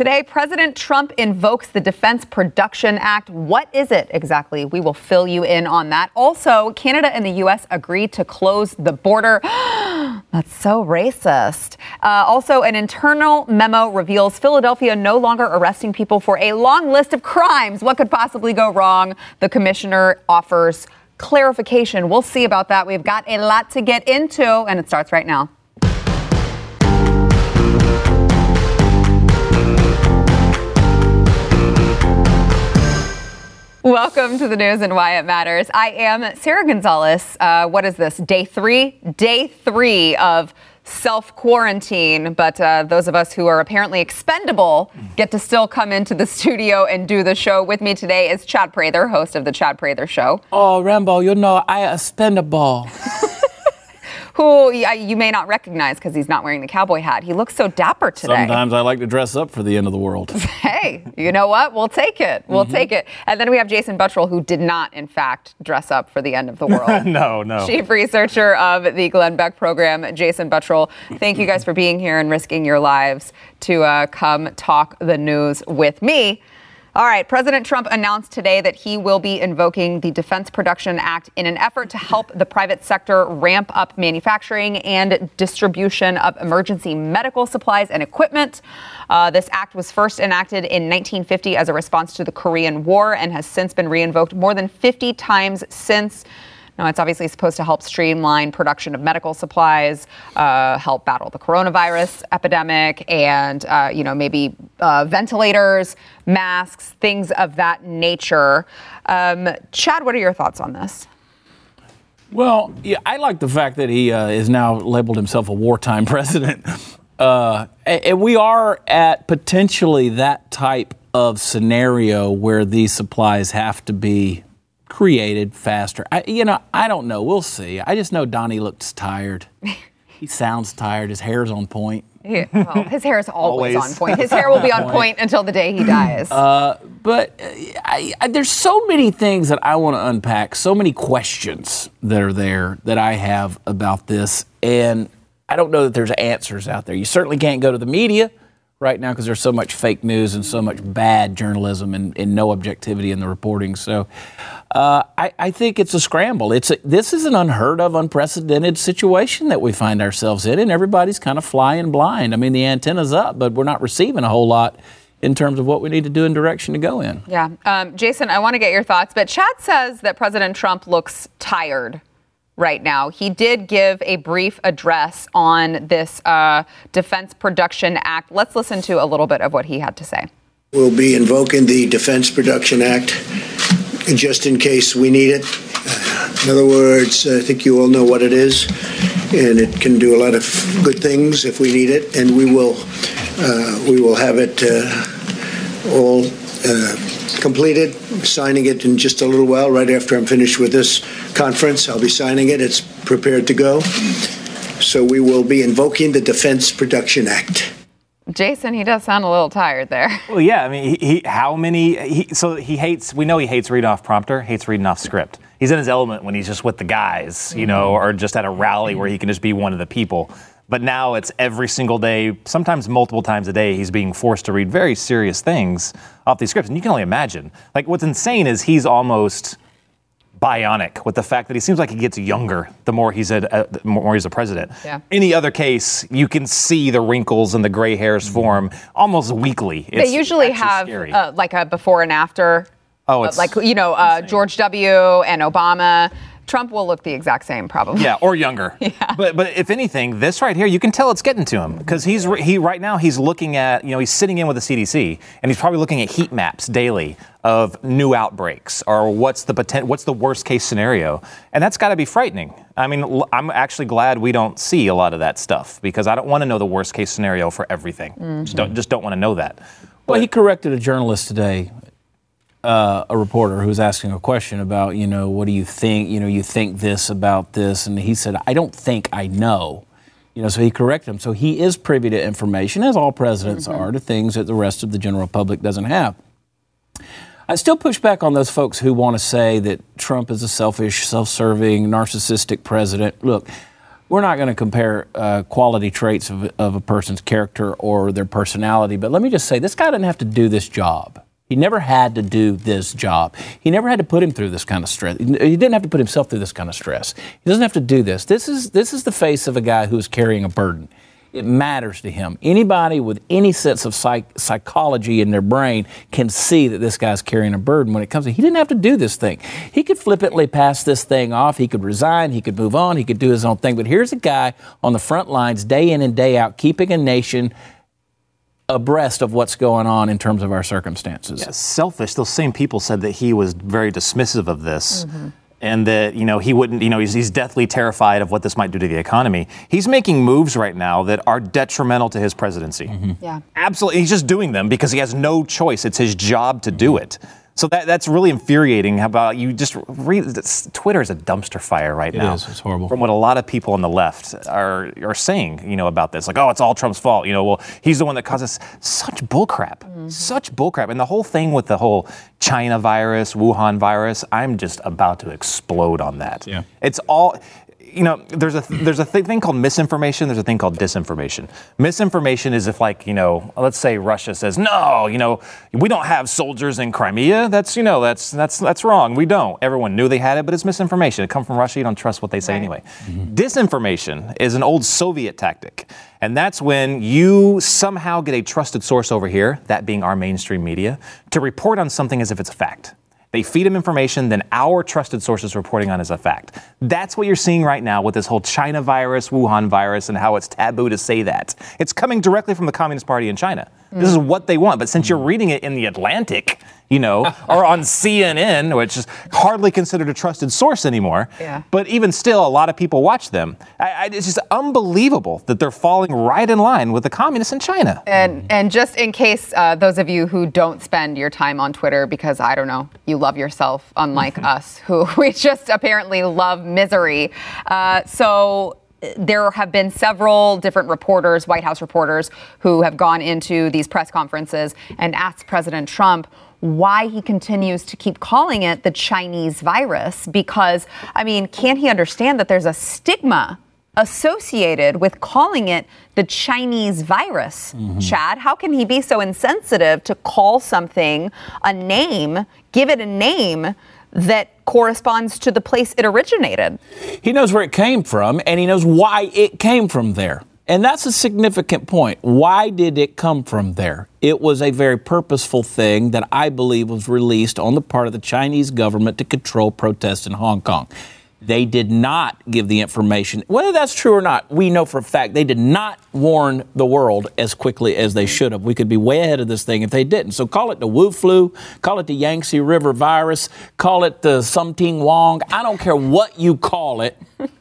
Today, President Trump invokes the Defense Production Act. What is it exactly? We will fill you in on that. Also, Canada and the U.S. agreed to close the border. That's so racist. Uh, also, an internal memo reveals Philadelphia no longer arresting people for a long list of crimes. What could possibly go wrong? The commissioner offers clarification. We'll see about that. We've got a lot to get into, and it starts right now. Welcome to the news and why it matters. I am Sara Gonzales. Uh, what is this? Day three? Day three of self quarantine. But uh, those of us who are apparently expendable get to still come into the studio and do the show. With me today is Chad Prather, host of the Chad Prather Show. Oh, Rambo, you know I expendable. who you may not recognize because he's not wearing the cowboy hat. He looks so dapper today. Sometimes I like to dress up for the end of the world. hey, you know what? We'll take it. We'll mm-hmm. take it. And then we have Jason Buttrill, who did not, in fact, dress up for the end of the world. no, no. Chief researcher of the Glenn Beck program, Jason Buttrill. Thank you guys for being here and risking your lives to uh, come talk the news with me. All right, President Trump announced today that he will be invoking the Defense Production Act in an effort to help the private sector ramp up manufacturing and distribution of emergency medical supplies and equipment. Uh, this act was first enacted in 1950 as a response to the Korean War and has since been reinvoked more than 50 times since. Now, it's obviously supposed to help streamline production of medical supplies, uh, help battle the coronavirus epidemic, and uh, you know maybe uh, ventilators, masks, things of that nature. Um, Chad, what are your thoughts on this? Well, yeah, I like the fact that he uh, is now labeled himself a wartime president. Uh, and we are at potentially that type of scenario where these supplies have to be created faster. I, you know, I don't know. We'll see. I just know Donnie looks tired. he sounds tired. His hair's on point. Yeah, well, his hair is always, always, on point. His hair will be on point until the day he dies. Uh, but uh, I, I, there's so many things that I want to unpack, so many questions that are there that I have about this, and I don't know that there's answers out there. You certainly can't go to the media right now because there's so much fake news and so much bad journalism and, and no objectivity in the reporting. So uh, I, I, think it's a scramble. It's a, this is an unheard of, unprecedented situation that we find ourselves in, and everybody's kind of flying blind. I mean, the antenna's up, but we're not receiving a whole lot in terms of what we need to do and direction to go in. Yeah. Um, Jason, I want to get your thoughts, but Chad says that President Trump looks tired right now. He did give a brief address on this uh, Defense Production Act. Let's listen to a little bit of what he had to say. We'll be invoking the Defense Production Act just in case we need it. in other words, I think you all know what it is, and it can do a lot of good things if we need it, and we will uh, we will have it uh, all uh, completed, signing it in just a little while, right after I'm finished with this conference. I'll be signing it. It's prepared to go. So we will be invoking the Defense Production Act. Jason, he does sound a little tired there. Well, yeah. I mean, he, he how many? He, so he hates. We know he hates reading off prompter. Hates reading off script. He's in his element when he's just with the guys, you know, or just at a rally where he can just be one of the people. But now it's every single day, sometimes multiple times a day, he's being forced to read very serious things off these scripts. And you can only imagine. Like, what's insane is he's almost bionic with the fact that he seems like he gets younger the more he's a uh, the more he's a president. Yeah. Any other case, you can see the wrinkles and the gray hairs mm-hmm. form almost weekly. It's they usually have uh, like a before and after. Oh, it's like you know uh, George W. and Obama. Trump will look the exact same, probably. Yeah, or younger. yeah. But but if anything, this right here, you can tell it's getting to him because he's he right now he's looking at you know he's sitting in with the CDC and he's probably looking at heat maps daily of new outbreaks or what's the potent, what's the worst case scenario, and that's got to be frightening. I mean, I'm actually glad we don't see a lot of that stuff because I don't want to know the worst case scenario for everything. Mm-hmm. Just don't just don't want to know that. Well, he corrected a journalist today uh, a reporter who was asking a question about, you know, what do you think? You know, you think this about this, and he said, I don't think I know. You know, so he corrected him. So he is privy to information, as all presidents mm-hmm. are, to things that the rest of the general public doesn't have. I still push back on those folks who want to say that Trump is a selfish, self serving, narcissistic president. Look, we're not going to compare uh, quality traits of, of a person's character or their personality, but let me just say this guy didn't have to do this job. He never had to do this job. He never had to put him through this kind of stress. He didn't have to put himself through this kind of stress. He doesn't have to do this. This is this is the face of a guy who is carrying a burden. It matters to him. Anybody with any sense of psych- psychology in their brain can see that this guy's carrying a burden when it comes to. He didn't have to do this thing. He could flippantly pass this thing off. He could resign. He could move on. He could do his own thing. But here's a guy on the front lines, day in and day out, keeping a nation abreast of what's going on in terms of our circumstances. Yeah, selfish. Those same people said that he was very dismissive of this. Mm-hmm. And that you know he wouldn't, you know, he's, he's deathly terrified of what this might do to the economy. He's making moves right now that are detrimental to his presidency. Mm-hmm. Yeah, absolutely. He's just doing them because he has no choice. It's his job to do it. So that, that's really infuriating. How about you just read Twitter is a dumpster fire right it now. It is. It's horrible. From what a lot of people on the left are are saying, you know, about this, like, oh, it's all Trump's fault. You know, well, he's the one that causes such bullcrap, mm-hmm. such bullcrap, and the whole thing with the whole China virus, Wuhan virus. I'm just about to explode on that. Yeah. It's all you know, there's a there's a th- thing called misinformation. There's a thing called disinformation. Misinformation is if, like, you know, let's say Russia says, no, you know, we don't have soldiers in Crimea. That's you know, that's that's that's wrong. We don't. Everyone knew they had it, but it's misinformation. It comes from Russia. You don't trust what they say right. anyway. Mm-hmm. Disinformation is an old Soviet tactic, and that's when you somehow get a trusted source over here, that being our mainstream media, to report on something as if it's a fact. They feed him information, then our trusted sources reporting on as a fact. That's what you're seeing right now with this whole China virus, Wuhan virus, and how it's taboo to say that. It's coming directly from the Communist Party in China. Mm. This is what they want. But since you're reading it in the Atlantic, you know, or on CNN, which is hardly considered a trusted source anymore. Yeah. But even still, a lot of people watch them. I, I, it's just unbelievable that they're falling right in line with the communists in China. And and just in case uh, those of you who don't spend your time on Twitter because I don't know, you love yourself, unlike us, who we just apparently love misery. Uh, so there have been several different reporters, White House reporters, who have gone into these press conferences and asked President Trump why he continues to keep calling it the Chinese virus. Because, I mean, can't he understand that there's a stigma associated with calling it the Chinese virus? Mm-hmm. Chad, how can he be so insensitive to call something a name, give it a name? that corresponds to the place it originated. He knows where it came from and he knows why it came from there. And that's a significant point. Why did it come from there? It was a very purposeful thing that I believe was released on the part of the Chinese government to control protests in Hong Kong. They did not give the information. Whether that's true or not, we know for a fact they did not warn the world as quickly as they should have. We could be way ahead of this thing if they didn't. So call it the Wu flu, call it the Yangtze River virus, call it the Something Wong. I don't care what you call it.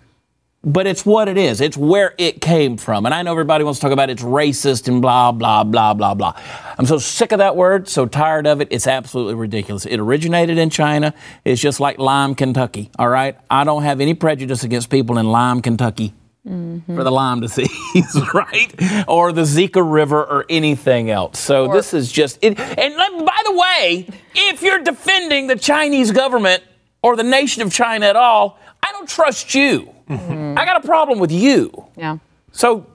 but it's what it is. It's where it came from. And I know everybody wants to talk about it's racist and blah, blah, blah, blah, blah. I'm so sick of that word, so tired of it. It's absolutely ridiculous. It originated in China. It's just like Lime, Kentucky, all right? I don't have any prejudice against people in Lime, Kentucky. Mm-hmm. For the Lyme disease, right? Or the Zika River or anything else. So or, this is just it. And by the way, if you're defending the Chinese government or the nation of China at all, I don't trust you. Mm-hmm. I got a problem with you. Yeah. So,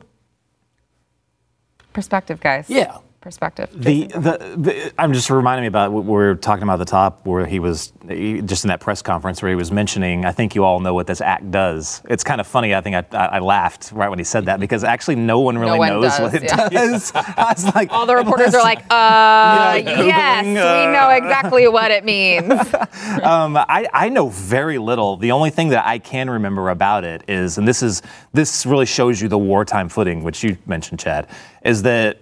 perspective, guys. Yeah perspective. The, the, the, I'm just reminding me about what we were talking about at the top, where he was he, just in that press conference where he was mentioning. I think you all know what this act does. It's kind of funny. I think I, I, I laughed right when he said that because actually no one really no one knows does, what it yeah. does. I was like, all the reporters are like, uh, yes, uh, we know exactly what it means. um, I, I know very little. The only thing that I can remember about it is, and this is this really shows you the wartime footing, which you mentioned, Chad, is that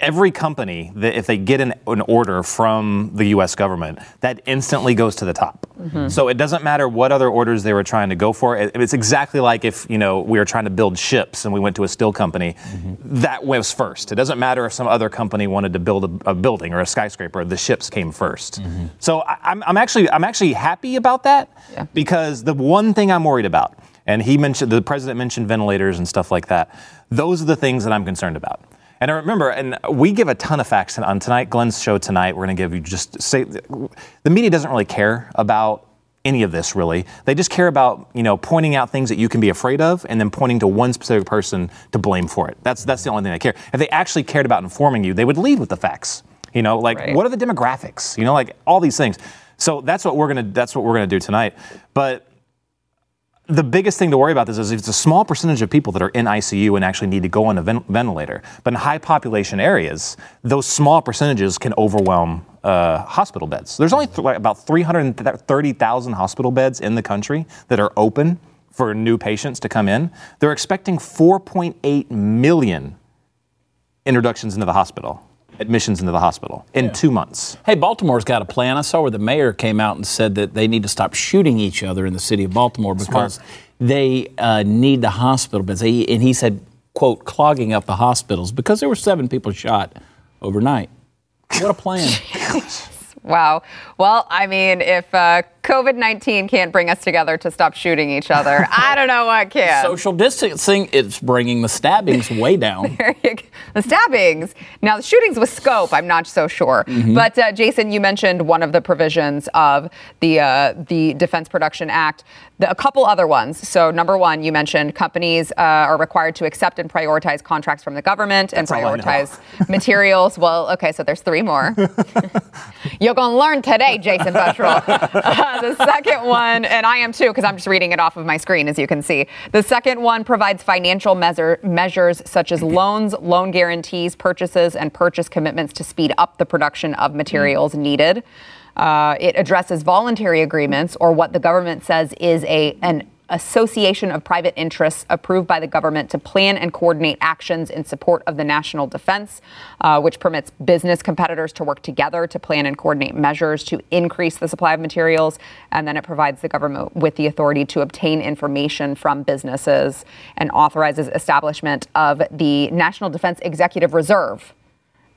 every company that if they get an, an, order from the U.S. government, that instantly goes to the top. Mm-hmm. So it doesn't matter what other orders they were trying to go for. It, it's exactly like if you know we were trying to build ships and we went to a steel company, mm-hmm. that was first. It doesn't matter if some other company wanted to build a, a building or a skyscraper. The ships came 1st mm-hmm. So I, I'm, I'm, actually I'm actually happy about that yeah. because the one thing I'm worried about, and he mentioned the president mentioned ventilators and stuff like that. Those are the things that I'm concerned about. And I remember, and we give a ton of facts on tonight, Glenn's show tonight. We're going to give you just say the media doesn't really care about any of this really. They just care about you know pointing out things that you can be afraid of, and then pointing to one specific person to blame for it. That's that's the only thing they care. If they actually cared about informing you, they would lead with the facts. You know, like Right. what are the demographics? You know, like all these things. So that's what we're gonna that's what we're gonna do tonight. But the biggest thing to worry about this is it's a small percentage of people that are in ICU and actually need to go on a ven- ventilator. But in high population areas, those small percentages can overwhelm uh, hospital beds. There's only th- like about 330,000 hospital beds in the country that are open for new patients to come in. They're expecting 4.8 million introductions into the hospital, admissions into the hospital in two months. Hey, Baltimore's got a plan. I saw where the mayor came out and said that they need to stop shooting each other in the city of Baltimore because they uh, need the hospital beds. They- And he said, quote, clogging up the hospitals because there were seven people shot overnight. What a plan. Wow. Well, I mean, if uh, COVID 19 can't bring us together to stop shooting each other, I don't know what can. Social distancing, it's bringing the stabbings way down. There you go. the stabbings. Now, the shootings with scope, I'm not so sure. But uh, Jason, you mentioned one of the provisions of the uh, the Defense Production Act. The, a couple other ones. So, number one, you mentioned companies uh, are required to accept and prioritize contracts from the government and That's know. prioritize materials. Well, okay, so there's three more. You're going to learn today, Jason Buttrill. The second one, and I am too, because I'm just reading it off of my screen, as you can see. The second one provides financial measure, measures such as loans, loan guarantees, purchases, and purchase commitments to speed up the production of materials needed. Uh, it addresses voluntary agreements, or what the government says is a an association of private interests approved by the government to plan and coordinate actions in support of the national defense, uh, which permits business competitors to work together to plan and coordinate measures to increase the supply of materials. And then it provides the government with the authority to obtain information from businesses and authorizes establishment of the National Defense Executive Reserve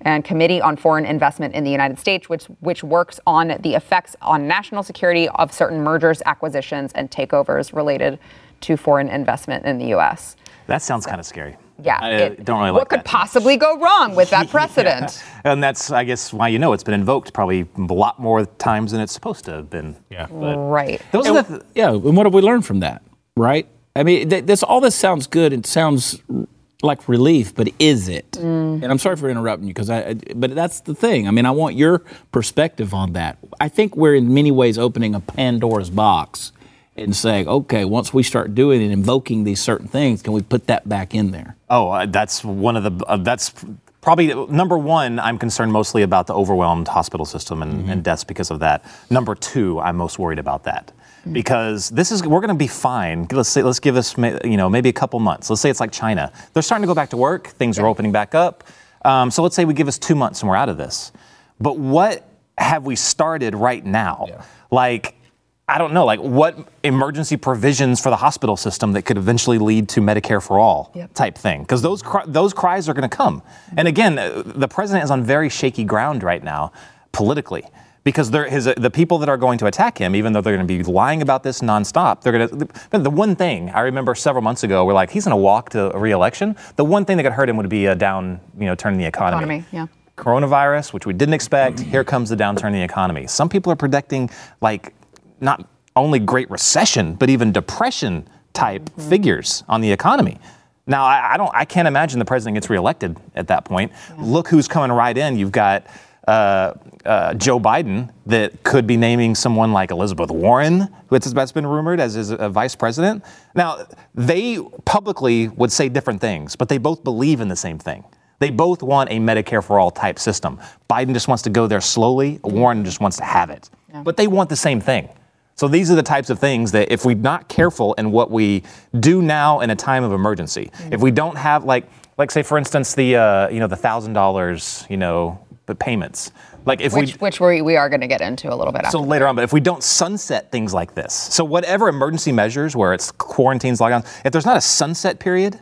and Committee on Foreign Investment in the United States, which, which works on the effects on national security of certain mergers, acquisitions, and takeovers related to foreign investment in the U.S. That sounds kind of scary. Yeah, I uh, it- don't really what like could that. possibly go wrong with that precedent? And that's, I guess, why you know it's been invoked probably a lot more times than it's supposed to have been. Yeah. Right. Those are the th- Yeah, and what have we learned from that, right? I mean, th- this all this sounds good. It sounds like relief, but is it? Mm. And I'm sorry for interrupting you because I, I- but that's the thing. I mean, I want your perspective on that. I think we're in many ways opening a Pandora's box and saying, okay, once we start doing and invoking these certain things, can we put that back in there? Oh, uh, that's one of the. Uh, that's probably number one. I'm concerned mostly about the overwhelmed hospital system and, and deaths because of that. Number two, I'm most worried about that because this is we're going to be fine. Let's say let's give us you know maybe a couple months. Let's say it's like China. They're starting to go back to work. Things are opening back up. Um, so let's say we give us two months and we're out of this. But what have we started right now? Like. I don't know, like what emergency provisions for the hospital system that could eventually lead to Medicare for all Yep. type thing, because those cri- those cries are going to come. And again, uh, the president is on very shaky ground right now, politically, because his the people that are going to attack him, even though they're going to be lying about this nonstop. They're going to. The one thing I remember several months ago, we're like, he's going to walk to a reelection. The one thing that could hurt him would be a down, you know, turn in the economy. Economy, yeah. Coronavirus, which we didn't expect, here comes the downturn in the economy. Some people are predicting like not only great recession, but even depression type mm-hmm. figures on the economy. Now, I, I don't, I can't imagine the president gets reelected at that point. Look who's coming right in. You've got uh, uh, Joe Biden that could be naming someone like Elizabeth Warren, who has- that's been rumored as his uh, vice president. Now, they publicly would say different things, but they both believe in the same thing. They both want a Medicare for all type system. Biden just wants to go there slowly. Warren just wants to have it. But they want the same thing. So these are the types of things that if we're not careful in what we do now in a time of emergency, if we don't have like like say for instance the uh, you know the thousand dollars you know the payments like if Which, we which we, we are going to get into a little bit after. so later on, but if we don't sunset things like this, so whatever emergency measures, where it's quarantines, lockdowns, if there's not a sunset period,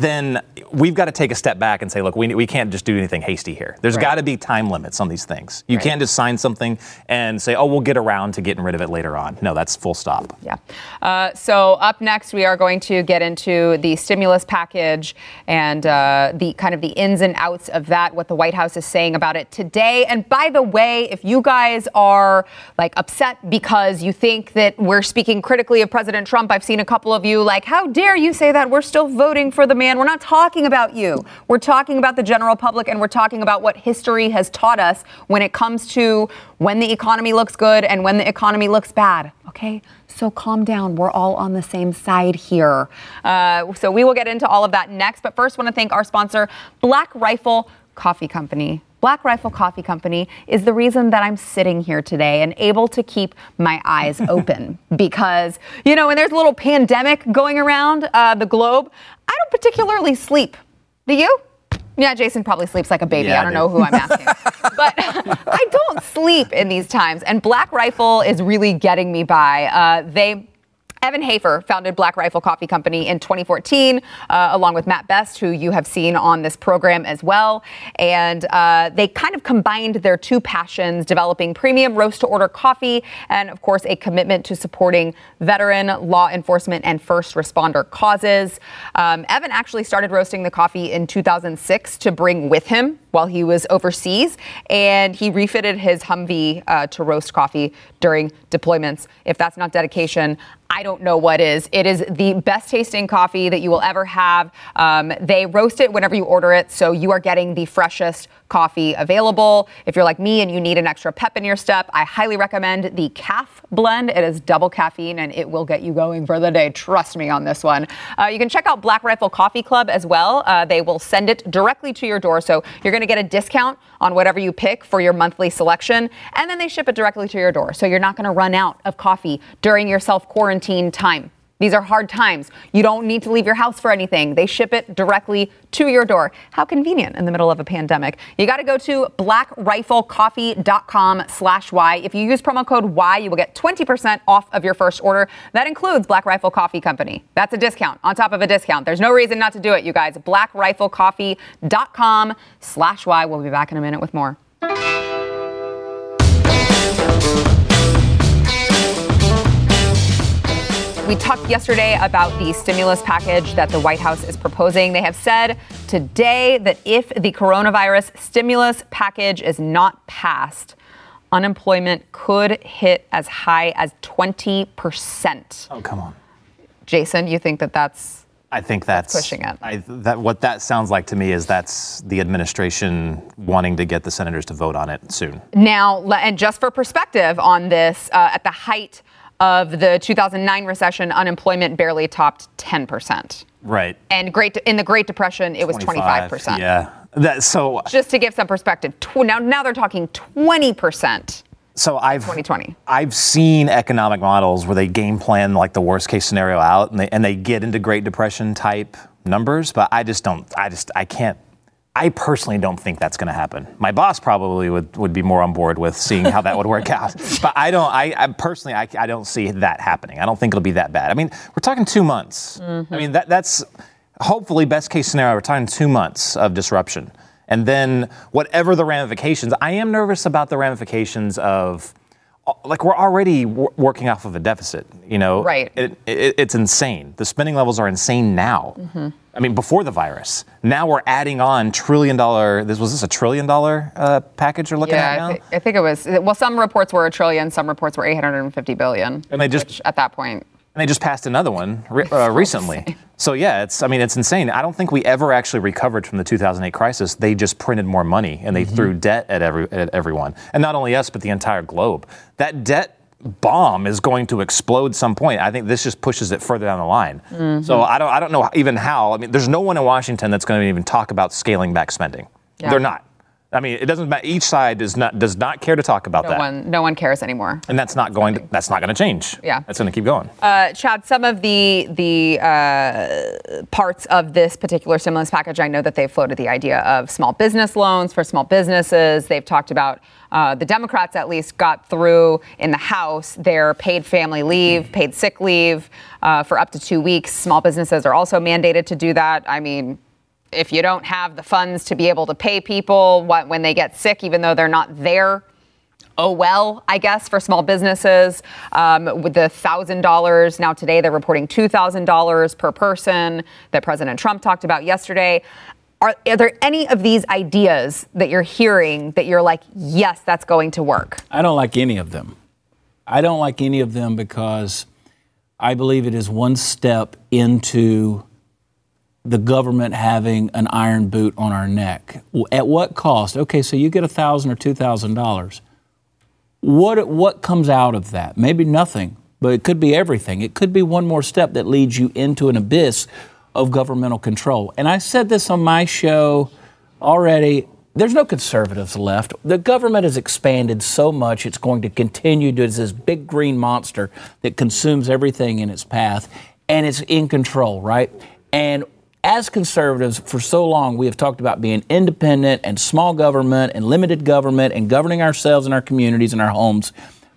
then we've got to take a step back and say, look, we, we can't just do anything hasty here. There's Right. got to be time limits on these things. You Right. can't just sign something and say, oh, we'll get around to getting rid of it later on. No, that's full stop. Yeah. Uh, so up next, we are going to get into the stimulus package and uh, the kind of the ins and outs of that, what the White House is saying about it today. And by the way, if you guys are like upset because you think that we're speaking critically of President Trump, I've seen a couple of you like, how dare you say that? We're still voting for the man. We're not talking about you. We're talking about the general public and we're talking about what history has taught us when it comes to when the economy looks good and when the economy looks bad. Okay? So calm down. We're all on the same side here. Uh, so we will get into all of that next. But first, want to thank our sponsor, Black Rifle Coffee Company. Black Rifle Coffee Company is the reason that I'm sitting here today and able to keep my eyes open because, you know, when there's a little pandemic going around uh, the globe, I don't particularly sleep. Do you? Yeah, Jason probably sleeps like a baby. Yeah, I I don't do. know who I'm asking. but I don't sleep in these times. And Black Rifle is really getting me by. Uh, they. Evan Hafer founded Black Rifle Coffee Company in 2014, uh, along with Matt Best, who you have seen on this program as well. And uh, they kind of combined their two passions, developing premium roast to order coffee, and of course, a commitment to supporting veteran, law enforcement, and first responder causes. Um, Evan actually started roasting the coffee in 2006 to bring with him while he was overseas, and he refitted his Humvee uh, to roast coffee during deployments. If that's not dedication, I don't know what is. It is the best tasting coffee that you will ever have. Um, they roast it whenever you order it, so you are getting the freshest coffee available. If you're like me and you need an extra pep in your step, I highly recommend the calf blend. It is double caffeine and it will get you going for the day. Trust me on this one. Uh, you can check out Black Rifle Coffee Club as well. Uh, they will send it directly to your door, so you're going to get a discount on whatever you pick for your monthly selection, and then they ship it directly to your door, so you're not going to run out of coffee during your self quarantine time. These are hard times. You don't need to leave your house for anything. They ship it directly to your door. How convenient in the middle of a pandemic. You got to go to blackriflecoffee.com slash why. If you use promo code why, you will get 20% off of your first order. That includes Black Rifle Coffee Company. That's a discount on top of a discount. There's no reason not to do it, you guys. blackriflecoffee.com slash why. We'll be back in a minute with more. We talked yesterday about the stimulus package that the White House is proposing. They have said today that if the coronavirus stimulus package is not passed, unemployment could hit as high as 20%. Oh, come on. Jason, you think that that's I think that's, pushing it. I, that what that sounds like to me is that's the administration wanting to get the senators to vote on it soon. Now, and just for perspective on this, uh, at the height of the 2009 recession, unemployment barely topped 10%. Right. And great in the Great Depression, it was 25%. Yeah. That, so Just to give some perspective, tw- now now they're talking 20%. so I've 2020. I've seen economic models where they game plan like the worst case scenario out and they and they get into Great Depression type numbers, but I just don't I just I can't I personally don't think that's going to happen. My boss probably would, would be more on board with seeing how that would work out. But I don't, I, I personally, I, I don't see that happening. I don't think it'll be that bad. I mean, we're talking two months. Mm-hmm. I mean, that, that's hopefully best case scenario. We're talking two months of disruption. And then whatever the ramifications, I am nervous about the ramifications of, like we're already w- working off of a deficit, you know. Right. It, it, it's insane. The spending levels are insane now. Mm-hmm. I mean, before the virus. Now we're adding on trillion dollar. This was this a trillion dollar uh, package you're looking at Yeah, now. I, thi- I think it was. Well, some reports were a trillion, some reports were 850 billion. And they just- which at that point, they just passed another one uh, recently. So yeah, it's I mean it's insane. I don't think we ever actually recovered from the 2008 crisis. They just printed more money and they threw debt at every at everyone, and not only us but the entire globe. That debt bomb is going to explode some point. I think this just pushes it further down the line. So I don't I don't know even how. I mean, there's no one in Washington that's going to even talk about scaling back spending. Yeah. They're not. I mean, it doesn't matter. Each side does not does not care to talk about No that, one, no one cares anymore. and that's not going to that's not going to change. Yeah. that's going to keep going. Uh, Chad, some of the the uh, parts of this particular stimulus package, I know that they've floated the idea of small business loans for small businesses. They've talked about uh, the Democrats, at least, got through in the House their paid family leave, paid sick leave uh, for up to two weeks. Small businesses are also mandated to do that. I mean. If you don't have the funds to be able to pay people what, when they get sick, even though they're not there, oh well, I guess, for small businesses. Um, with the thousand dollars now today, they're reporting two thousand dollars per person that President Trump talked about yesterday. Are, are there any of these ideas that you're hearing that you're like, yes, that's going to work? I don't like any of them. I don't like any of them because I believe it is one step into the government having an iron boot on our neck. At what cost? Okay, so you get a thousand or two thousand dollars. What what comes out of that? Maybe nothing, but it could be everything. It could be one more step that leads you into an abyss of governmental control. And I said this on my show already. There's no conservatives left. The government has expanded so much, it's going to continue to, it's this big green monster that consumes everything in its path, and it's in control, right? And as conservatives, for so long, we have talked about being independent and small government and limited government and governing ourselves and our communities and our homes.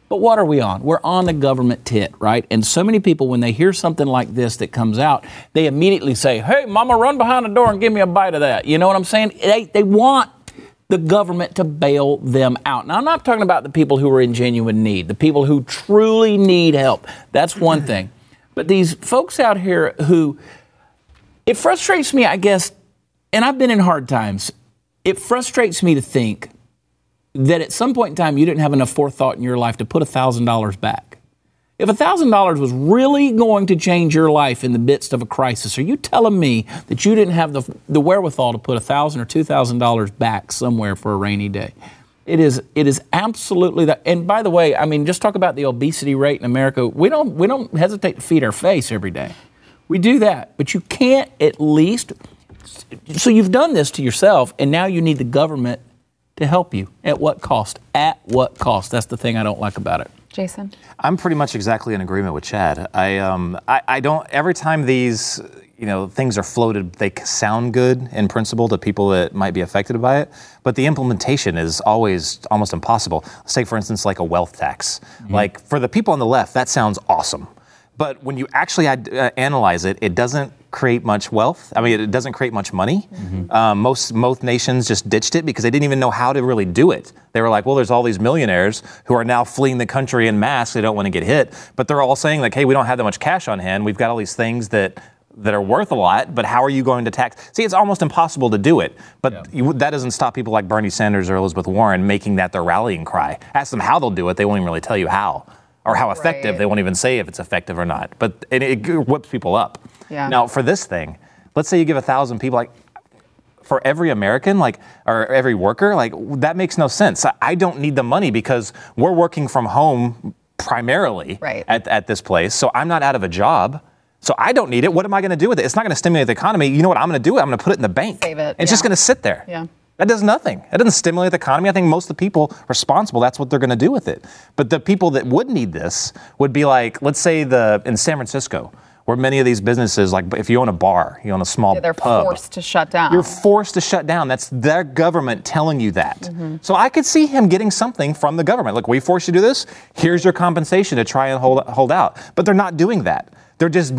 But what are we on? We're on the government tit, right? And so many people, when they hear something like this that comes out, they immediately say, Hey, mama, run behind the door and give me a bite of that. You know what I'm saying? They, they want the government to bail them out. Now, I'm not talking about the people who are in genuine need, the people who truly need help. That's one thing. But these folks out here who, it frustrates me, I guess, and I've been in hard times. It frustrates me to think that at some point in time you didn't have enough forethought in your life to put $1,000 back. If $1,000 was really going to change your life in the midst of a crisis, are you telling me that you didn't have the, the wherewithal to put 1,000 or $2,000 back somewhere for a rainy day? It is, it is absolutely that. And by the way, I mean, just talk about the obesity rate in America. We don't, we don't hesitate to feed our face every day. We do that, but you can't at least. So you've done this to yourself, and now you need the government to help you. At what cost? At what cost? That's the thing I don't like about it. Jason? I'm pretty much exactly in agreement with Chad. I, um, I, I don't. Every time these, you know, things are floated, they sound good in principle to people that might be affected by it, but the implementation is always almost impossible. Let's take, for instance, like a wealth tax. Like for the people on the left, that sounds awesome, but when you actually ad- uh, analyze it, it doesn't create much wealth. I mean, it doesn't create much money. Um, most most nations just ditched it because they didn't even know how to really do it. They were like, well, there's all these millionaires who are now fleeing the country in mass. They don't want to get hit, but they're all saying like, hey, we don't have that much cash on hand. We've got all these things that that are worth a lot, but how are you going to tax? See, it's almost impossible to do it. But you, that doesn't stop people like Bernie Sanders or Elizabeth Warren making that their rallying cry. Ask them how they'll do it; they won't even really tell you how. Or how effective, Right. they won't even say if it's effective or not. But it, it whips people up. Yeah. Now, for this thing, let's say you give a thousand people, like for every American, like or every worker, like that makes no sense. I, don't need the money because we're working from home primarily Right. at, at this place, so I'm not out of a job. So I don't need it. What am I going to do with it? It's not going to stimulate the economy. You know what I'm going to do? I'm going to put it in the bank. Save it, It's just going to sit there. Yeah. That does nothing. That doesn't stimulate the economy. I think most of the people responsible, that's what they're going to do with it. But the people that would need this would be like, let's say the in San Francisco, where many of these businesses, like if you own a bar, you own a small They're pub, forced to shut down. you're forced to shut down. That's their government telling you that. Mm-hmm. So I could see him getting something from the government. Look, we forced you to do this. Here's your compensation to try and hold hold out. But they're not doing that. They're just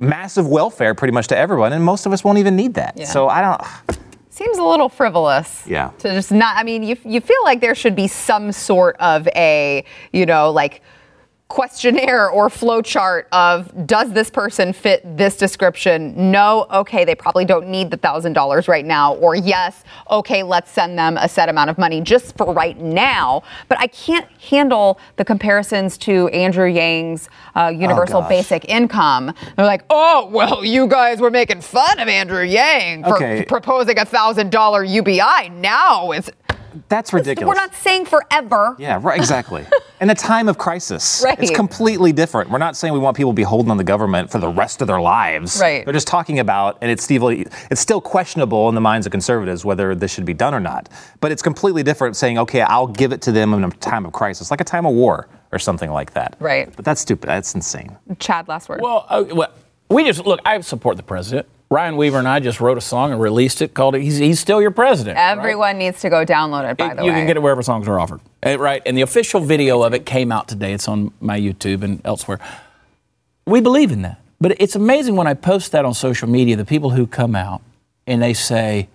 massive welfare pretty much to everyone, and most of us won't even need that. Yeah. So I don't. Seems a little frivolous. Yeah. To just not, I mean, you, you feel like there should be some sort of a, you know, like questionnaire or flowchart of does this person fit this description? No, okay, they probably don't need the thousand dollars right now, or yes, okay, let's send them a set amount of money just for right now. But I can't handle the comparisons to Andrew Yang's uh, universal gosh. basic income. They're like, oh, well, you guys were making fun of Andrew Yang for Okay. proposing a thousand dollar UBI. Now it's That's ridiculous. we're not saying forever. Yeah, right. Exactly. In a time of crisis, Right. it's completely different. We're not saying we want people to be holding on the government for the rest of their lives. Right. They're just talking about, and it's still, it's still questionable in the minds of conservatives whether this should be done or not. But it's completely different saying, okay, I'll give it to them in a time of crisis, like a time of war or something like that. Right. But that's stupid. That's insane. Chad, last word. Well, uh, well, we just look. I support the president. Ryan Weaver and I just wrote a song and released it called it. He's, he's still your president. right? Everyone needs to go download it, by It- the you way. You can get it wherever songs are offered. Uh, right. And the official video of it came out today. It's on my YouTube and elsewhere. We believe in that. But it's amazing when I post that on social media, the people who come out and they say,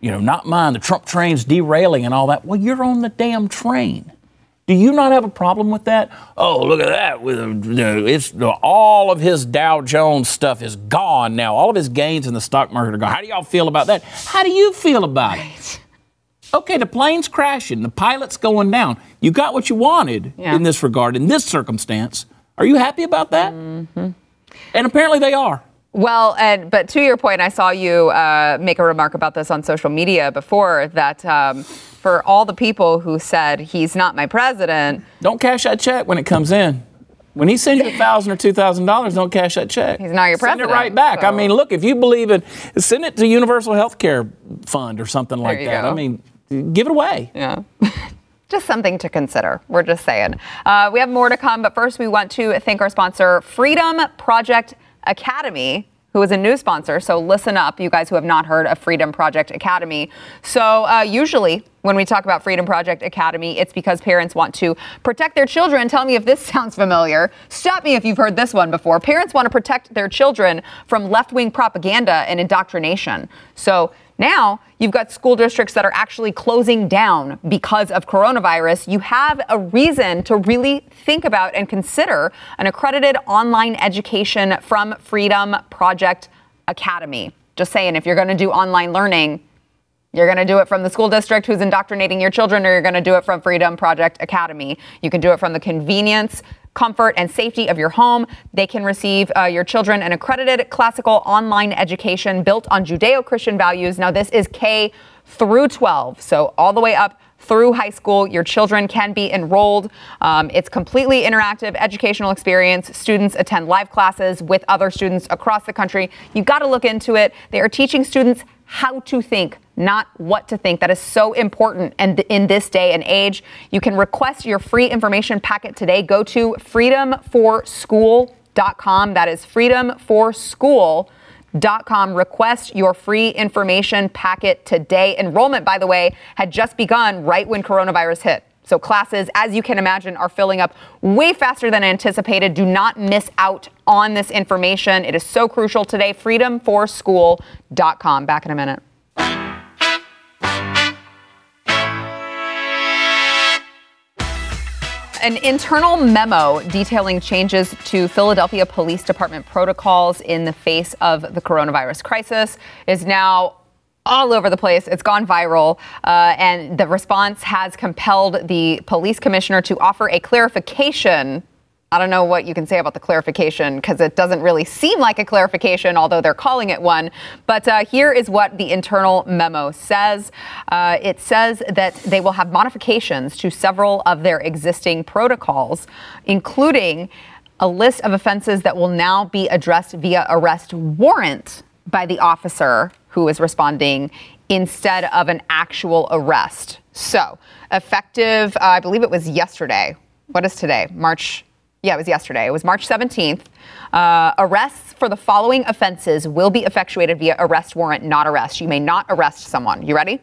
you know, not mine, the Trump train's derailing and all that. Well, you're on the damn train. Do you not have a problem with that? Oh, look at that! With it's all of his Dow Jones stuff is gone now. All of his gains in the stock market are gone. How do y'all feel about that? How do you feel about it? Okay, the plane's crashing, the pilot's going down. You got what you wanted Yeah. in this regard, in this circumstance. Are you happy about that? Mm-hmm. And apparently they are. Well, and but to your point, I saw you uh, make a remark about this on social media before that um, for all the people who said he's not my president, Don't cash that check when it comes in. When he sends you a thousand or two thousand dollars, don't cash that check. He's not your president. Send it right back. I mean, look, if you believe in, send it to Universal Health Care Fund or something like that. go. I mean, give it away. yeah. Just something to consider. We're just saying. Uh, we have more to come, but first we want to thank our sponsor, Freedom Project Academy, who is a new sponsor. So listen up, you guys who have not heard of Freedom Project Academy. So uh, usually when we talk about Freedom Project Academy, it's because parents want to protect their children. Tell me if this sounds familiar. Stop me if you've heard this one before. Parents want to protect their children from left wing propaganda and indoctrination. So now you've got school districts that are actually closing down because of coronavirus. You have a reason to really think about and consider an accredited online education from Freedom Project Academy. Just saying, if you're going to do online learning, you're going to do it from the school district who's indoctrinating your children, or you're going to do it from Freedom Project Academy. You can do it from the convenience, comfort, and safety of your home. They can receive uh, your children an accredited classical online education built on Judeo Christian values. Now, this is K through 12, so all the way up through high school. Your children can be enrolled. Um, it's completely interactive educational experience. Students attend live classes with other students across the country. You've got to look into it. They are teaching students how to think, not what to think. That is so important and in this day and age. You can request your free information packet today. Go to freedomforschool.com. That is freedomforschool.com. Request your free information packet today. Enrollment, by the way, had just begun right when coronavirus hit. So classes, as you can imagine, are filling up way faster than anticipated. Do not miss out on this information. It is so crucial today. Freedomforschool.com. Back in a minute. An internal memo detailing changes to Philadelphia Police Department protocols in the face of the coronavirus crisis is now all over the place. It's gone viral, uh, and the response has compelled the police commissioner to offer a clarification. I don't know what you can say about the clarification because it doesn't really seem like a clarification, although they're calling it one. But uh, here is what the internal memo says uh, it says that they will have modifications to several of their existing protocols, including a list of offenses that will now be addressed via arrest warrant by the officer who is responding instead of an actual arrest. So, effective, uh, I believe it was yesterday. What is today? March. Yeah, it was yesterday. It was March 17th. Uh, arrests for the following offenses will be effectuated via arrest warrant, not arrest. You may not arrest someone. You ready?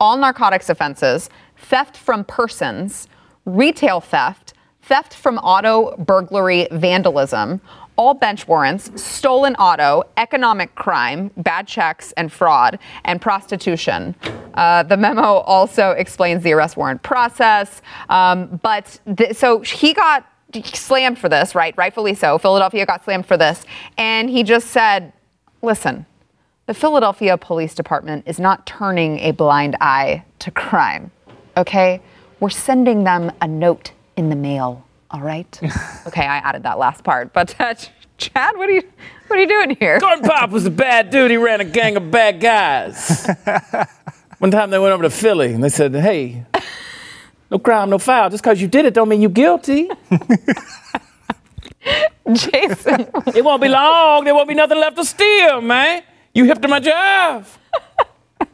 All narcotics offenses, theft from persons, retail theft, theft from auto burglary vandalism, all bench warrants, stolen auto, economic crime, bad checks and fraud, and prostitution. Uh, the memo also explains the arrest warrant process. Um, but th- so he got slammed for this, right? Rightfully so. Philadelphia got slammed for this. And he just said, listen, the Philadelphia Police Department is not turning a blind eye to crime, okay? We're sending them a note in the mail, all right? okay, I added that last part. But uh, Chad, what are you what are you doing here? Gordon Pop was a bad dude. He ran a gang of bad guys. One time they went over to Philly and they said, hey, No crime, no foul. Just because you did it don't mean you're guilty. Jason, it won't be long. There won't be nothing left to steal, man. You hip to my job.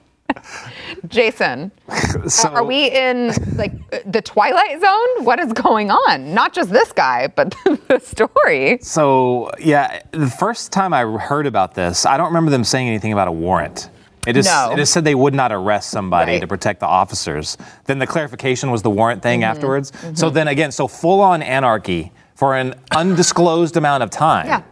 Jason, So, are we in like the twilight zone? What is going on? Not just this guy, but the story. So yeah, the first time I heard about this, I don't remember them saying anything about a warrant. It just, No. it just said they would not arrest somebody Right. to protect the officers. Then the clarification was the warrant thing Mm-hmm. afterwards. So then again, so full on anarchy for an undisclosed amount of time. Yeah.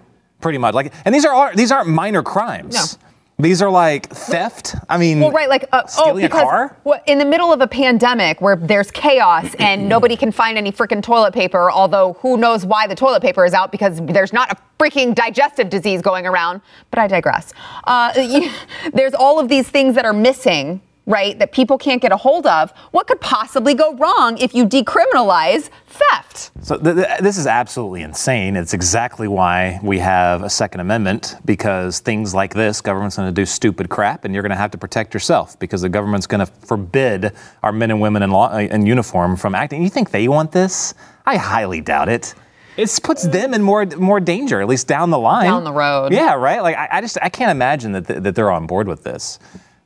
Pretty much. Like, and these are these aren't minor crimes. No. These are like theft. I mean, Well, right, like uh, oh, Stealing a because car? well, in the middle of a pandemic where there's chaos and nobody can find any freaking toilet paper, although who knows why the toilet paper is out because there's not a freaking digestive disease going around. But I digress. Uh, you- there's all of these things that are missing. Right, that people can't get a hold of. What could possibly go wrong if you decriminalize theft? So th- th- this is absolutely insane. It's exactly why we have a Second Amendment because things like this, government's going to do stupid crap, and you're going to have to protect yourself because the government's going to forbid our men and women in, law, uh, in uniform from acting. You think they want this? I highly doubt it. It puts them in more more danger, at least down the line, Down the road. Yeah, right. Like I, I just I can't imagine that th- that they're on board with this,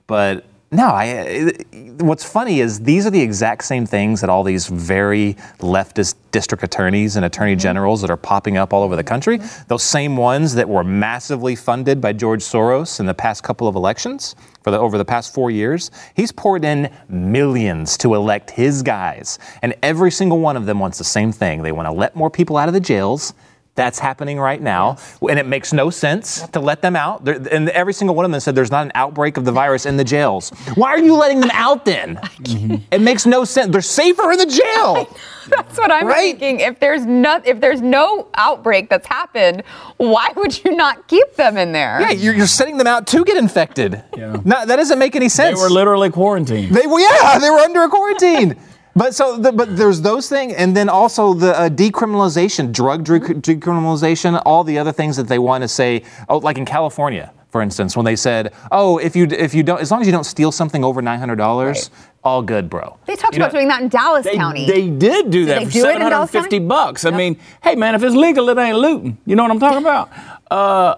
but. No, I, uh, what's funny is these are the exact same things that all these very leftist district attorneys and attorney mm-hmm. generals that are popping up all over the country, mm-hmm. those same ones that were massively funded by George Soros in the past couple of elections for the over the past 4 years, he's poured in millions to elect his guys. And every single one of them wants the same thing. They want to let more people out of the jails. That's happening right now, and it makes no sense to let them out. There- And every single one of them said there's not an outbreak of the virus in the jails. Why are you letting them out then? It makes no sense. They're safer in the jail. That's what I'm Right? thinking. If there's no, if there's no outbreak that's happened, why would you not keep them in there? Yeah, you're, you're setting them out to get infected. Yeah. No, that doesn't make any sense. They were literally quarantined. They well, yeah, they were under a quarantine. But so, the, but there's those things, and then also the uh, decriminalization, drug dre- decriminalization, all the other things that they want to say. Oh, like in California, for instance, when they said, "Oh, if you if you don't, as long as you don't steal something over nine hundred dollars, all good, bro." They talked You know- about doing that in Dallas They, County. they did do that they for do it in Dallas 750 County? bucks. I Yep. mean, hey man, if it's legal, it ain't looting. You know what I'm talking about? Uh,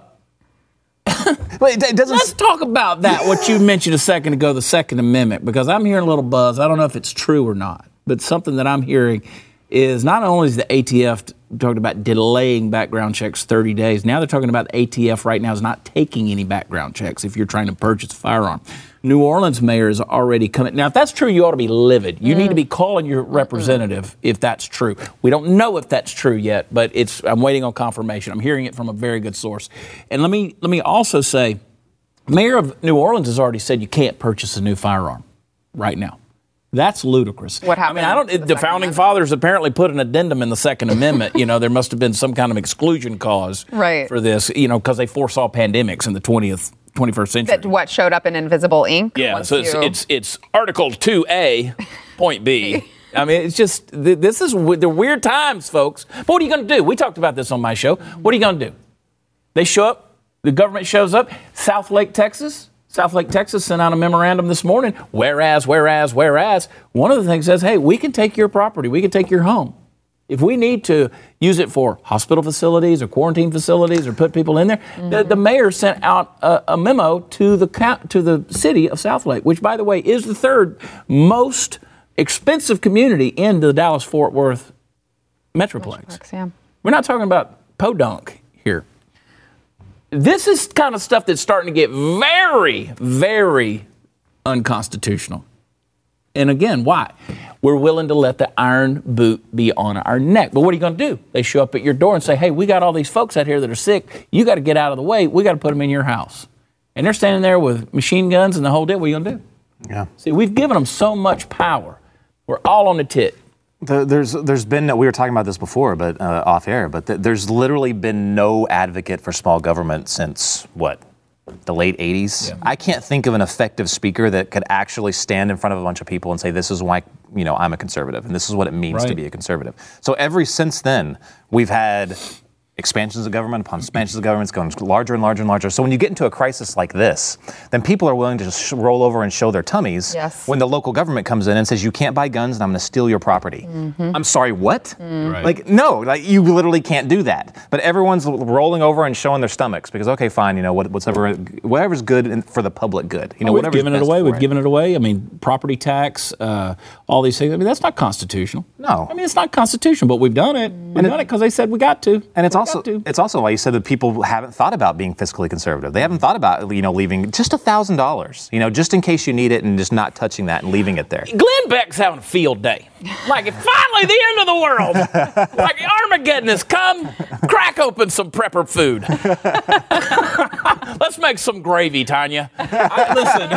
But it, doesn't. let's talk about that. What you mentioned a second ago, the Second Amendment, because I'm hearing a little buzz. I don't know if it's true or not, but something that I'm hearing is not only is the ATF talking about delaying background checks 30 days. Now they're talking about the ATF right now is not taking any background checks if you're trying to purchase a firearm. New Orleans mayor is already coming. Now, if that's true, you ought to be livid. You need to mm. be calling your representative if that's true. We don't know if that's true yet, but it's. I'm waiting on confirmation. I'm hearing it from a very good source. And let me let me also say, Mayor of New Orleans has already said you can't purchase a new firearm right now. That's ludicrous. What happened? I mean, I don't. The, the founding Amendment? fathers apparently put an addendum in the Second Amendment. You know, there must have been some kind of exclusion cause Right. for this. You know, because they foresaw pandemics in the twentieth, twenty-first century. that what showed up in Invisible Ink. Yeah, so it's, you- it's it's Article Two A, Point B. I mean, it's just this is the weird times, folks. But what are you going to do? We talked about this on my show. What are you going to do? They show up. The government shows up. South Lake, Texas. South Lake, Texas sent out a memorandum this morning. Whereas, whereas, whereas, one of the things says, hey, we can take your property, we can take your home. If we need to use it for hospital facilities or quarantine facilities or put people in there, the, mm-hmm. the mayor sent out a, a memo to the to the city of South Lake, which, by the way, is the third most expensive community in the Dallas Fort Worth metroplex. Yeah. We're not talking about podunk here. This is kind of stuff that's starting to get very, very unconstitutional. And again, why? We're willing to let the iron boot be on our neck. But what are you going to do? They show up at your door and say, hey, we got all these folks out here that are sick. You got to get out of the way. We got to put them in your house. And they're standing there with machine guns and the whole deal. What are you going to do? Yeah. See, we've given them so much power. We're all on the tit. The, there's there's been we were talking about this before, but uh, off air. But th- there's literally been no advocate for small government since what the late '80s. I can't think of an effective speaker that could actually stand in front of a bunch of people and say, "This is why you know I'm a conservative, and this is what it means to be a conservative." So every since then, we've had expansions of government upon expansions of government. It's going larger and larger and larger. So when you get into a crisis like this, then people are willing to just roll over and show their tummies Yes. when the local government comes in and says, you can't buy guns and I'm going to steal your property. I'm sorry, what? Right. Like, no, like you literally can't do that. But everyone's rolling over and showing their stomachs because, okay, fine, you know, what, whatever, whatever's good for the public good. You know, we've whatever's given it away. We've it. given it away. I mean, property tax, uh, all these things. I mean, that's not constitutional. No. I mean, it's not constitutional, but we've done it. We've done it because they said we got to. And it's We also to. it's also why you said that people haven't thought about being fiscally conservative. They haven't thought about you know leaving just a thousand dollars, you know, just in case you need it, and just not touching that and leaving it there. Glenn Beck's having a field day. Like, finally the end of the world. like, Armageddon has come. Crack open some prepper food. Let's make some gravy, Tanya. I- listen,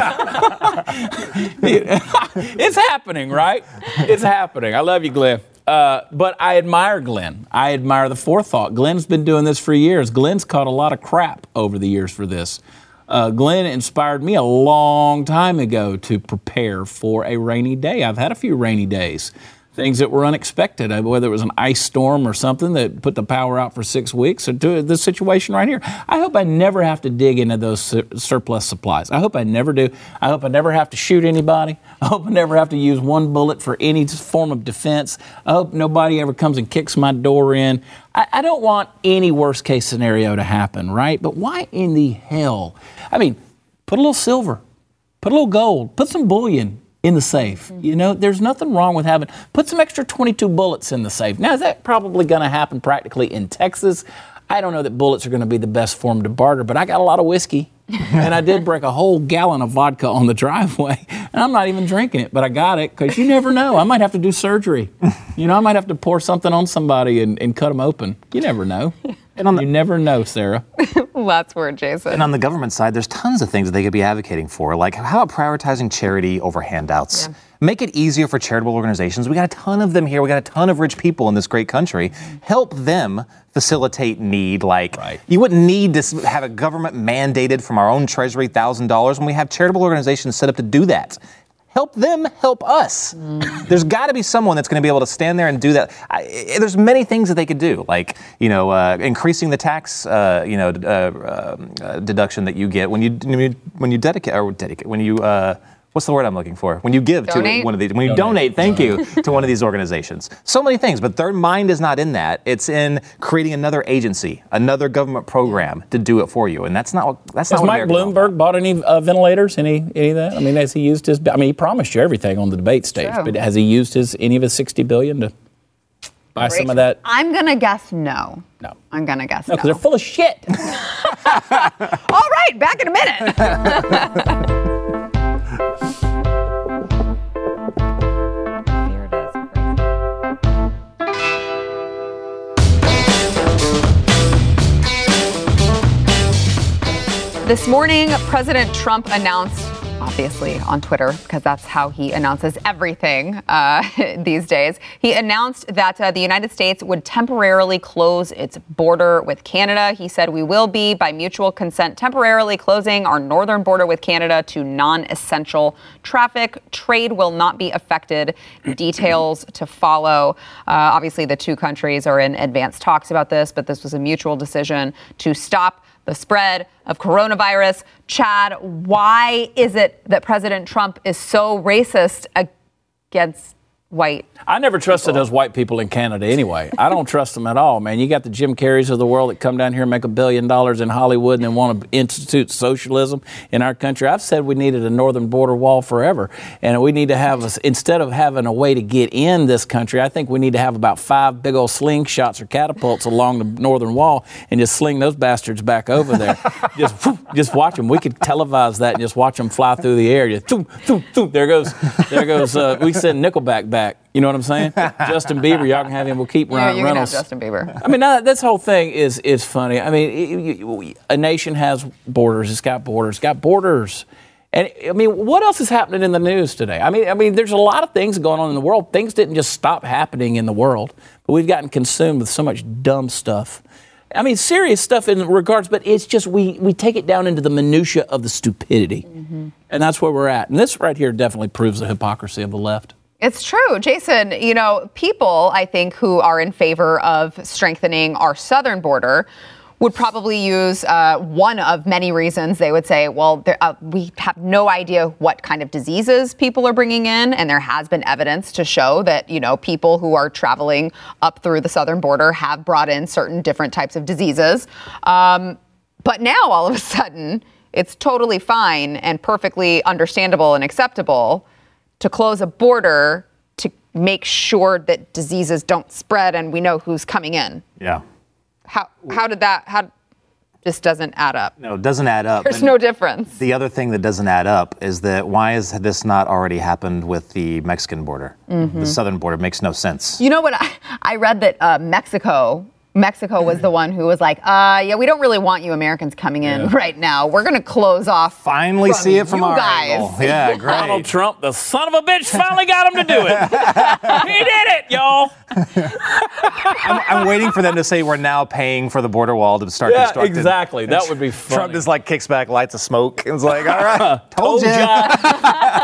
it's happening, right? It's happening. I love you, Glenn. Uh, but I admire Glenn. I admire the forethought. Glenn's been doing this for years. Glenn's caught a lot of crap over the years for this. Uh, Glenn inspired me a long time ago to prepare for a rainy day. I've had a few rainy days, things that were unexpected, uh, whether it was an ice storm or something that put the power out for six weeks, or to this situation right here. I hope I never have to dig into those sur- surplus supplies. I hope I never do. I hope I never have to shoot anybody. I hope I never have to use one bullet for any form of defense. I hope nobody ever comes and kicks my door in. I, I don't want any worst case scenario to happen, right? But why in the hell? I mean, put a little silver, put a little gold, put some bullion in the safe. You know, there's nothing wrong with having put some extra 22 bullets in the safe. Now, is that probably going to happen practically in Texas? I don't know that bullets are going to be the best form to barter, but I got a lot of whiskey. and I did break a whole gallon of vodka on the driveway. And I'm not even drinking it, but I got it because you never know. I might have to do surgery. You know, I might have to pour something on somebody and, and cut them open. You never know. And on the- you never know, Sara. That's word, Jason. And on the government side, there's tons of things that they could be advocating for. Like, how about prioritizing charity over handouts? Yeah. Make it easier for charitable organizations. We got a ton of them here. We got a ton of rich people in this great country. Help them facilitate need. Like, Right. you wouldn't need to have a government mandated from our own treasury thousand dollars when we have charitable organizations set up to do that. Help them help us. There's got to be someone that's going to be able to stand there and do that. I, I- there's many things that they could do, like you know, uh, increasing the tax, uh, you know, uh, um, uh, deduction that you get when you when you, when you dedicate or dedicate when you. What's the word I'm looking for? When you give Donate? to one of these, when you donate, thank you to one of these organizations. So many things, but their mind is not in that. It's in creating another agency, another government program to do it for you, and that's not what that's Has not what Mike America's all about. Bloomberg bought any uh, ventilators? Any any of that? I mean, has he used his? I mean, he promised you everything on the debate stage, True. but has he used his any of his sixty billion to buy some of that? I'm gonna guess no. No. I'm gonna guess No, no. because they're full of shit. All right, back in a minute. This morning, President Trump announced, obviously on Twitter, because that's how he announces everything uh, these days, he announced that uh, the United States would temporarily close its border with Canada. He said, We will be, by mutual consent, temporarily closing our northern border with Canada to non essential traffic. Trade will not be affected. Details to follow. Uh, obviously, the two countries are in advanced talks about this, but this was a mutual decision to stop the spread of coronavirus. Chad, why is it that President Trump is so racist against white? I never trusted those white people in Canada anyway. I don't trust them at all, man. You got the Jim Carreys of the world that come down here and make a billion dollars in Hollywood and then want to institute socialism in our country. I've said we needed a northern border wall forever, and we need to have a, instead of having a way to get in this country, I think we need to have about five big old slingshots or catapults along the northern wall and just sling those bastards back over there. just just watch them. We could televise that and just watch them fly through the air. Just thoom, thoom, thoom. There goes there goes. Uh, we send Nickelback back. You know what I'm saying? Justin Bieber, y'all can have him. We'll keep Yeah, Ryan you can have Reynolds. Justin Bieber. I mean, now, this whole thing is is funny. I mean, it- a nation has borders. It's got borders. It's got borders. And I mean, what else is happening in the news today? I mean, I mean, there's a lot of things going on in the world. Things didn't just stop happening in the world, but we've gotten consumed with so much dumb stuff. I mean, serious stuff in regards, but it's just we we take it down into the minutia of the stupidity, mm-hmm. and that's where we're at. And this right here definitely proves the hypocrisy of the left. It's true, Jason. You know, people I think who are in favor of strengthening our southern border would probably use uh, one of many reasons. They would say, well, there, uh, we have no idea what kind of diseases people are bringing in, and there has been evidence to show that, you know, people who are traveling up through the southern border have brought in certain different types of diseases. Um, but now, all of a sudden, it's totally fine and perfectly understandable and acceptable to close a border to make sure that diseases don't spread and we know who's coming in. Yeah. How how did that how just doesn't add up? No, it doesn't add up. There's And no difference. The other thing that doesn't add up is that why has this not already happened with the Mexican border? Mm-hmm. The southern border makes no sense. You know what? I, I read that uh, Mexico. Mexico was the one who was like, uh, yeah, we don't really want you Americans coming in right now. We're going to close off. Finally from see it from you our guys. angle. Yeah, great. Donald Trump, the son of a bitch, finally got him to do it. he did it, y'all. I'm, I'm waiting for them to say we're now paying for the border wall to start Yeah, constructing. exactly. That would be funny. Trump just like kicks back, lights a smoke, and is like, "All right, told Told ya." ya.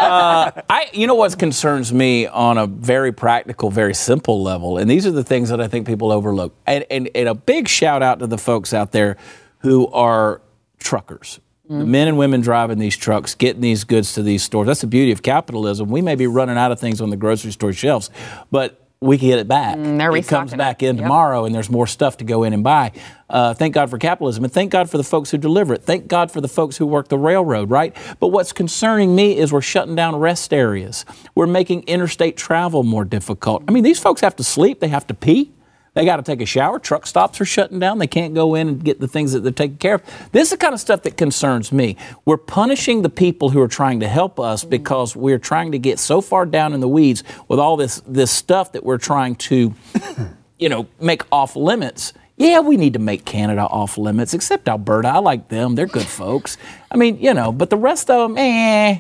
Uh, I, you know what concerns me on a very practical, very simple level, and these are the things that I think people overlook. And, and, and a big shout out to the folks out there who are truckers. The men and women driving these trucks, getting these goods to these stores. That's the beauty of capitalism. We may be running out of things on the grocery store shelves, but we can get it back. Mm, it comes back it. in Yep. tomorrow, and there's more stuff to go in and buy. Uh, thank God for capitalism, and thank God for the folks who deliver it. Thank God for the folks who work the railroad, right? But what's concerning me is we're shutting down rest areas. We're making interstate travel more difficult. I mean, these folks have to sleep, they have to pee. They got to take a shower. Truck stops are shutting down. They can't go in and get the things that they're taking care of. This is the kind of stuff that concerns me. We're punishing the people who are trying to help us because we're trying to get so far down in the weeds with all this this stuff that we're trying to, you know, make off limits. Yeah, we need to make Canada off limits, except Alberta. I like them. They're good folks. I mean, you know, but the rest of them, eh.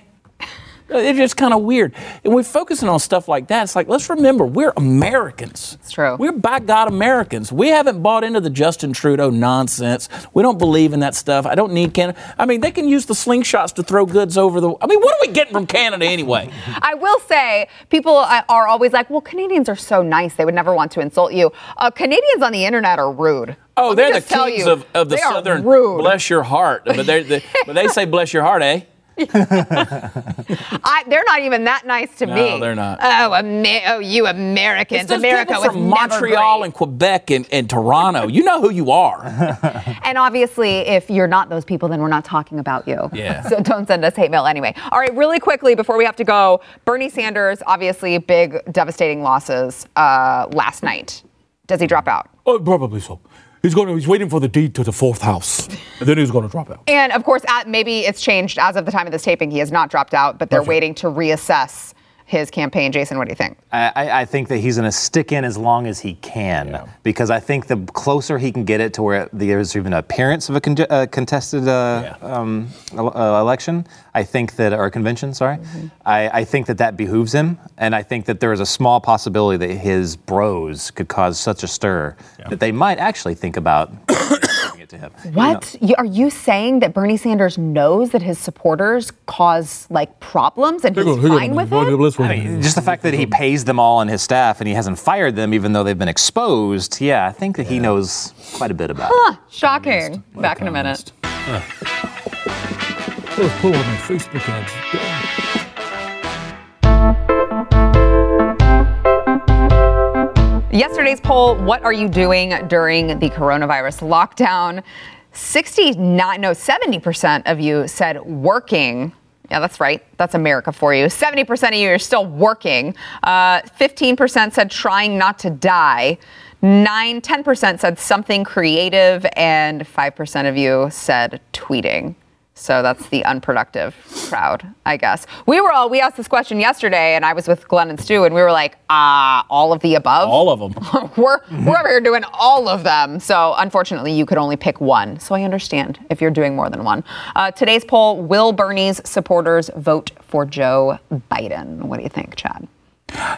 It's just kind of weird. And we're focusing on stuff like that. It's like, let's remember, we're Americans. It's true. We're by God Americans. We haven't bought into the Justin Trudeau nonsense. We don't believe in that stuff. I don't need Canada. I mean, they can use the slingshots to throw goods over the. I mean, what are we getting from Canada anyway? I will say, people are always like, well, Canadians are so nice. They would never want to insult you. Uh, Canadians on the internet are rude. Oh, Let they're the kings you, of, of the southern. rude. Bless your heart. But, they're, they, but they say bless your heart, eh? I, they're not even that nice to No, me. No, they're not. Oh, Amer- oh you Americans. It's those America people was from never Montreal great. and Quebec and, and Toronto. You know who you are. And obviously, if you're not those people, then we're not talking about you. Yeah. So don't send us hate mail anyway. All right, really quickly before we have to go, Bernie Sanders, obviously big, devastating losses uh, last night. Does he drop out? Oh, probably so. He's going. to He's waiting for the deed to the fourth house, and then he's going to drop out. And of course, at, maybe it's changed as of the time of this taping. He has not dropped out, but they're waiting to reassess his campaign. Jason, what do you think? I, I- I think that he's going to stick in as long as he can because I think the closer he can get it to where there's even an appearance of a con- uh, contested uh, um, uh, election, I think that or convention, sorry, I, I think that that behooves him, and I think that there is a small possibility that his bros could cause such a stir that they might actually think about giving it to him. You know, What are you saying that Bernie Sanders knows that his supporters cause like problems and he's Hang on, hang on a fine with minute. it? Let's wait a I mean, just the fact that he pays them all on his staff and he hasn't fired them even though they've been exposed, yeah, I think that he knows quite a bit about it. Shocking. Back in a minute. Let's pull on my Facebook ads. Yesterday's poll, what are you doing during the coronavirus lockdown? 69, no, 70% of you said working. Yeah, that's right. That's America for you. 70% of you are still working. Uh, 15% said trying not to die. 9, 10% said something creative. And 5% of you said tweeting. So that's the unproductive crowd, I guess. We were all, we asked this question yesterday, and I was with Glenn and Stu, and we were like, ah, all of the above All of them. we're, we're over here doing all of them. So unfortunately, you could only pick one. So I understand if you're doing more than one. Uh, today's poll Will Bernie's supporters vote for Joe Biden? What do you think, Chad?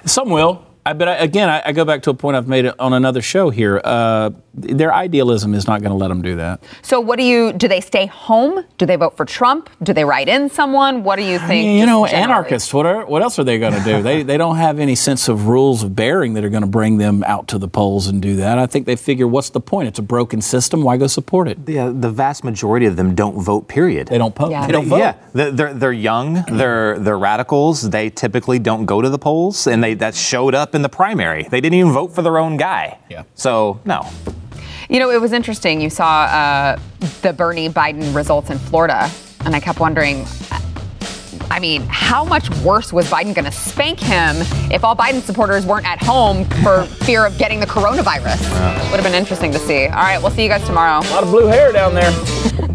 Some will. I, but I, again, I, I go back to a point I've made on another show here. Uh, their idealism is not going to let them do that. So, what do you? Do they stay home? Do they vote for Trump? Do they write in someone? What do you think? you know, generally? anarchists. What are, what else are they going to do? they they don't have any sense of rules of bearing that are going to bring them out to the polls and do that. I think they figure, what's the point? It's a broken system. Why go support it? Yeah, the vast majority of them don't vote. Period. They don't vote. Yeah. They don't vote. Yeah, they're, they're, they're young. They're they're radicals. They typically don't go to the polls, and they that showed up in the primary. They didn't even vote for their own guy. Yeah. So no. You know, it was interesting. You saw uh, the Bernie Biden results in Florida, and I kept wondering. I mean, how much worse was Biden going to spank him if all Biden supporters weren't at home for fear of getting the coronavirus? Would have been interesting to see. All right, we'll see you guys tomorrow. A lot of blue hair down there.